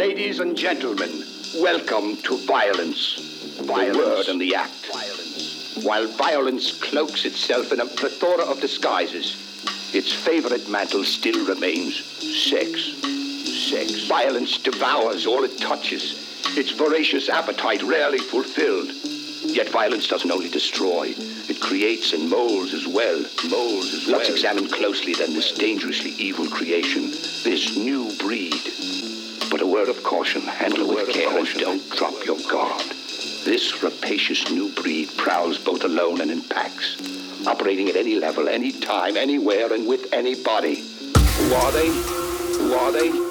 Ladies and gentlemen, welcome to violence. violence. The word and the act. Violence. While violence cloaks itself in a plethora of disguises, its favorite mantle still remains sex. Sex. Violence devours all it touches, its voracious appetite rarely fulfilled. Yet violence doesn't only destroy, it creates and molds as well. Molds as well. Let's examine closely then this dangerously evil creation, this new breed. Word of caution, handle with care and don't drop your guard. This rapacious new breed prowls both alone and in packs, operating at any level, any time, anywhere, and with anybody. Who are they? Who are they?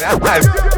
That's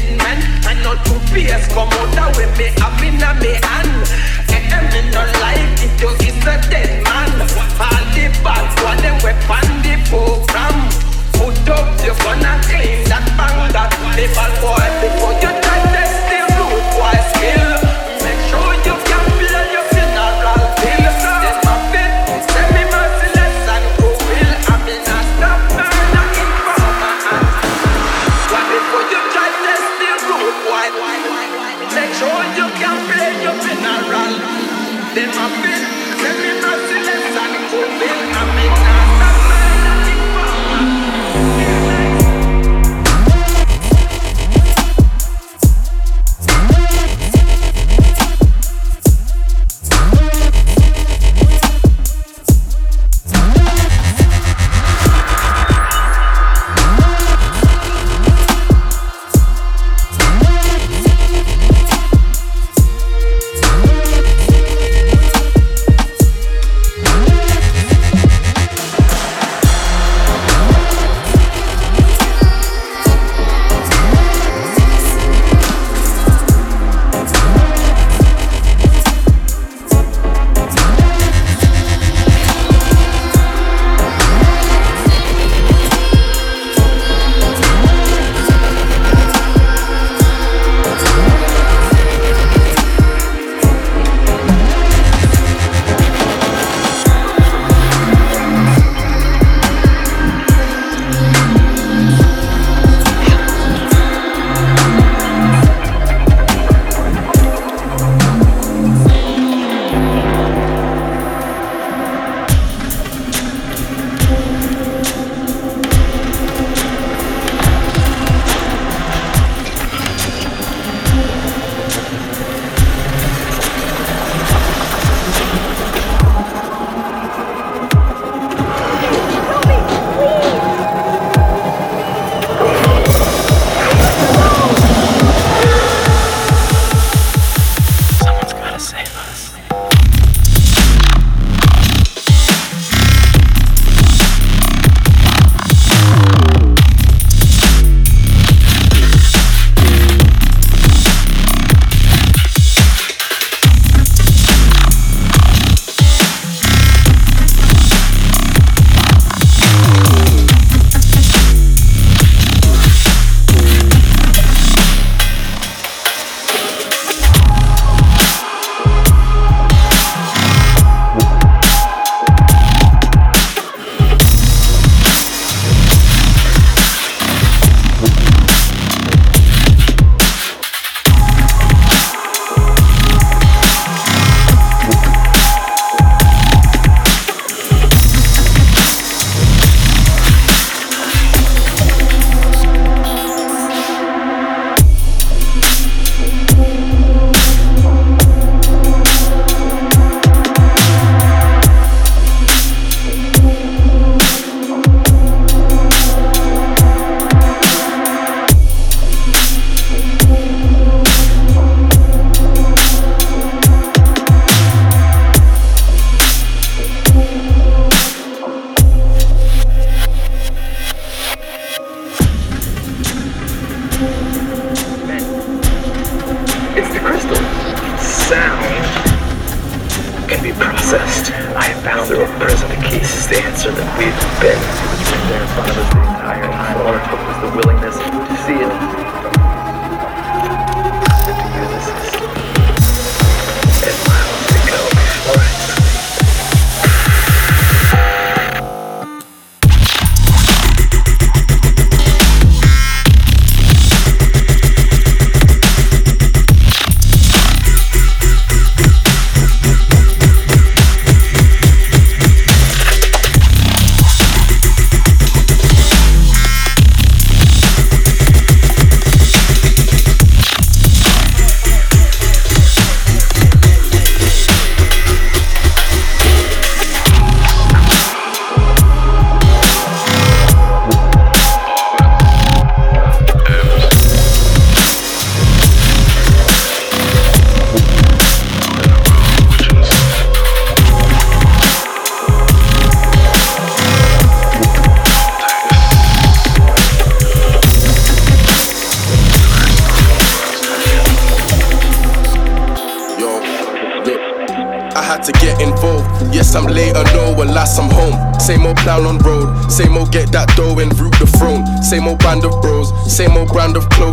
hidden man And not two peers come out that way me have in a me hand. And them in no life if you is a dead man. All the bad for them weapon the program. Put up your gun and clean that bang that. They boy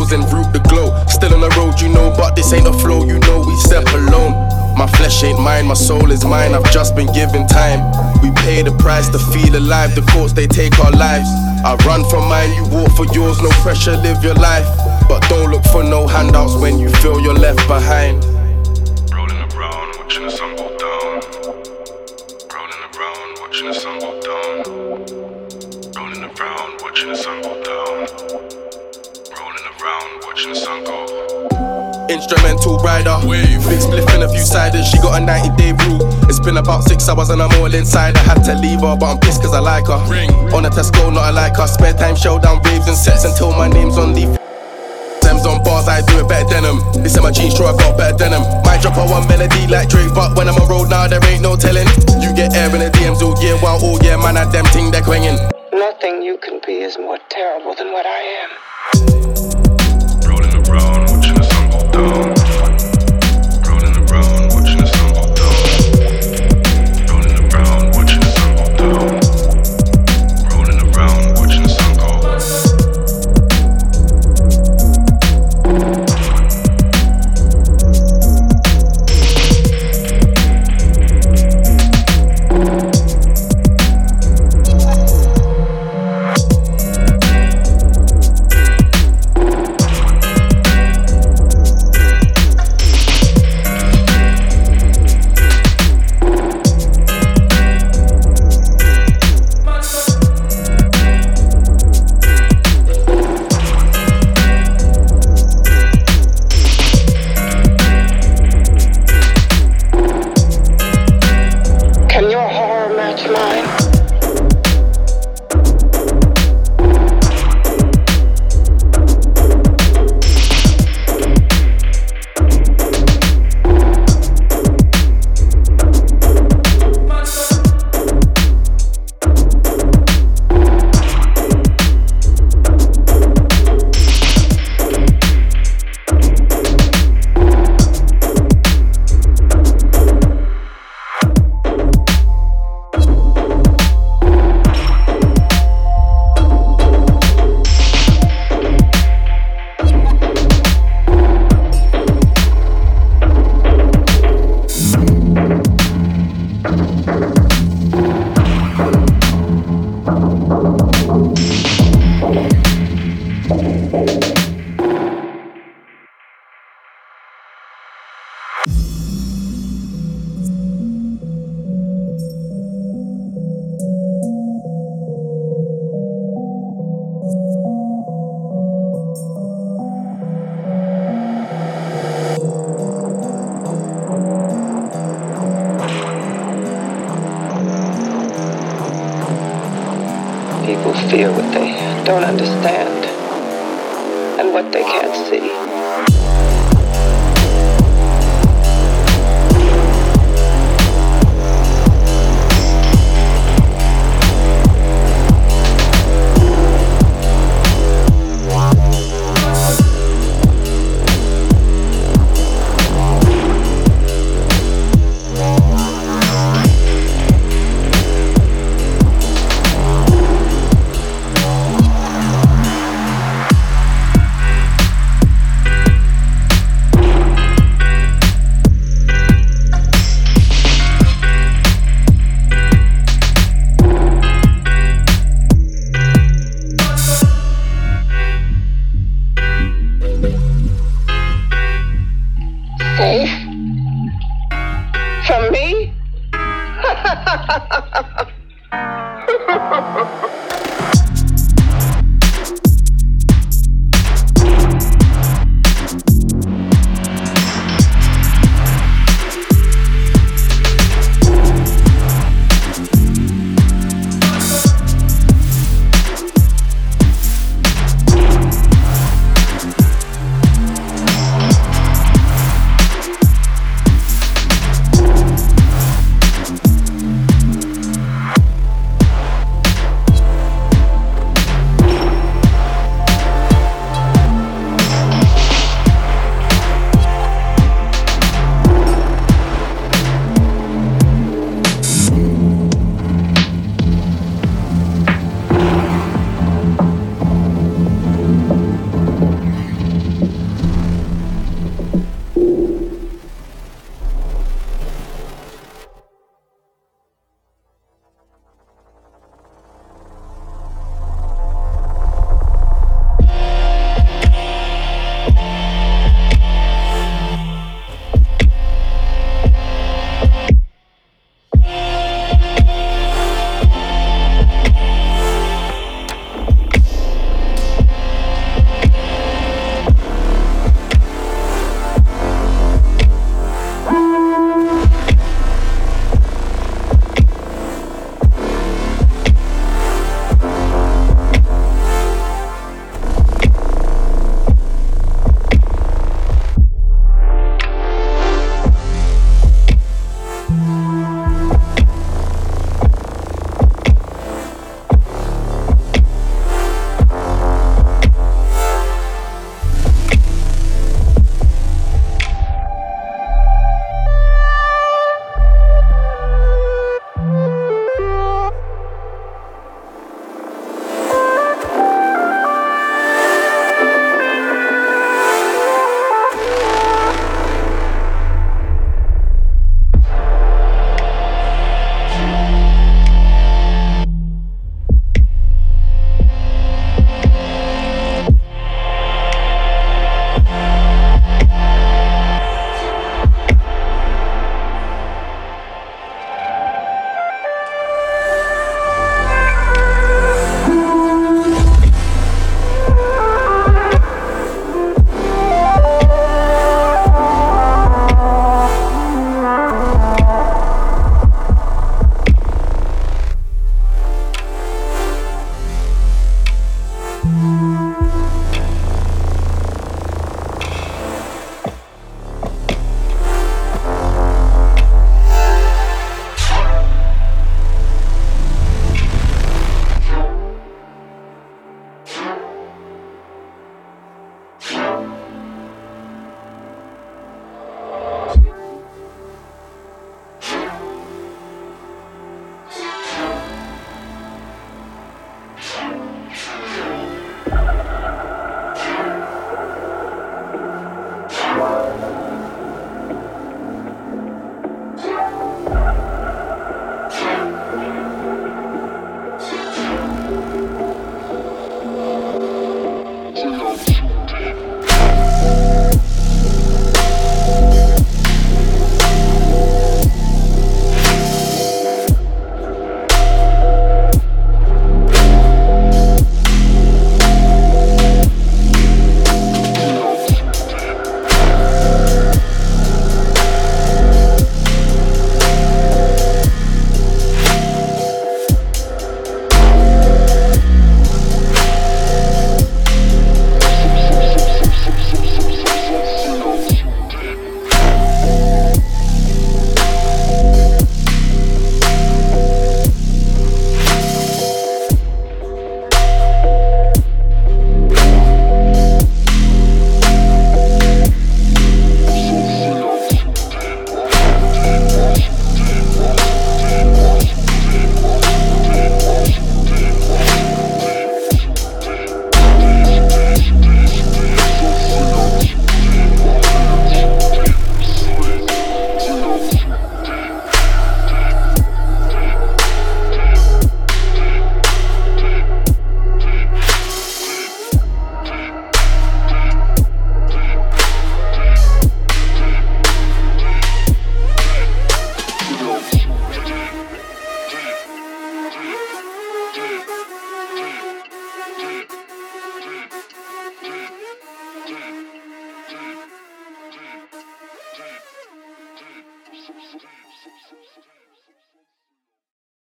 clothes and root the glow. Still on the road, you know, but this ain't a flow, you know, we step alone. My flesh ain't mine, my soul is mine, I've just been given time. We pay the price to feel alive, the courts they take our lives. I run for mine, you walk for yours, no pressure, live your life. But don't look for no handouts when you feel you're left behind. Instrumental rider, Wave. big spliff in a few siders. She got a 90 day rule. It's been about six hours and I'm all inside. I had to leave her, but I'm pissed cause I like her. Ring. On a Tesco, not I like her. Spare time showdown, raves and sets until my name's on leaf. Sems on bars, I do it better than them. This in my jeans, true, I got better than them. Might drop a one melody like Drake, but when I'm on road now, there ain't no telling. You get air in the DMs all year, while all year, man, I them ting they're quanging. Nothing you can be is more terrible than what I am.